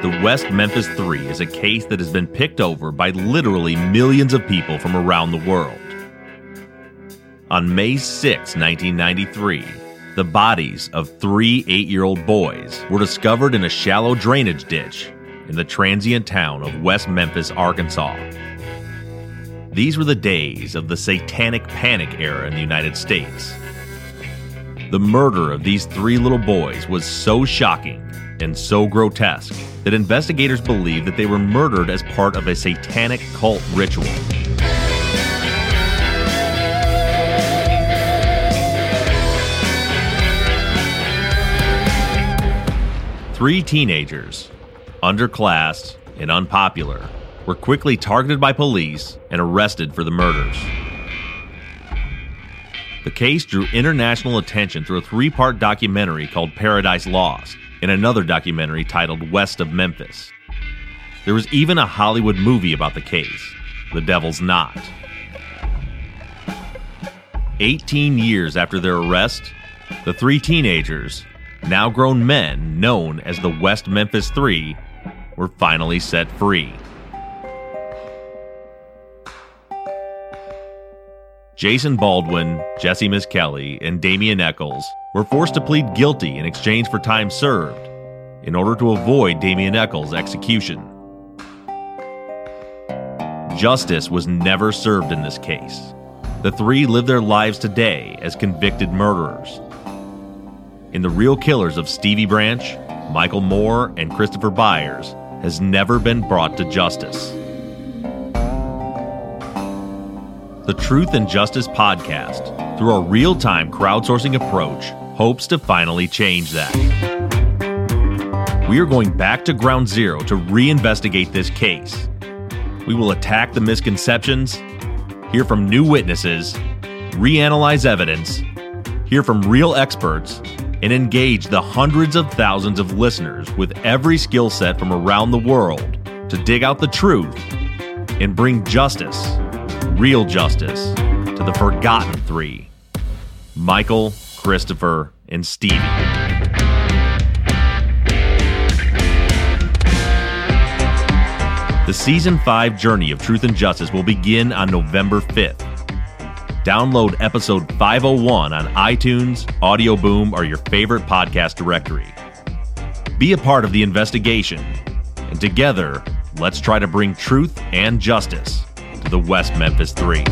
The West Memphis 3 is a case that has been picked over by literally millions of people from around the world. On May 6, 1993, the bodies of three eight year old boys were discovered in a shallow drainage ditch in the transient town of West Memphis, Arkansas. These were the days of the satanic panic era in the United States. The murder of these three little boys was so shocking and so grotesque that investigators believe that they were murdered as part of a satanic cult ritual. Three teenagers, underclassed and unpopular, were quickly targeted by police and arrested for the murders. The case drew international attention through a three part documentary called Paradise Lost and another documentary titled West of Memphis. There was even a Hollywood movie about the case, The Devil's Knot. 18 years after their arrest, the three teenagers, now grown men known as the West Memphis Three, were finally set free. Jason Baldwin, Jesse Misskelley, and Damien Echols were forced to plead guilty in exchange for time served in order to avoid Damien Echols' execution. Justice was never served in this case. The three live their lives today as convicted murderers. In the real killers of Stevie Branch, Michael Moore, and Christopher Byers has never been brought to justice. The Truth and Justice podcast, through a real time crowdsourcing approach, hopes to finally change that. We are going back to ground zero to reinvestigate this case. We will attack the misconceptions, hear from new witnesses, reanalyze evidence, hear from real experts, and engage the hundreds of thousands of listeners with every skill set from around the world to dig out the truth and bring justice real justice to the forgotten three Michael, Christopher, and Stevie. The season 5 journey of Truth and Justice will begin on November 5th. Download episode 501 on iTunes, Audioboom, or your favorite podcast directory. Be a part of the investigation, and together, let's try to bring truth and justice the West Memphis 3.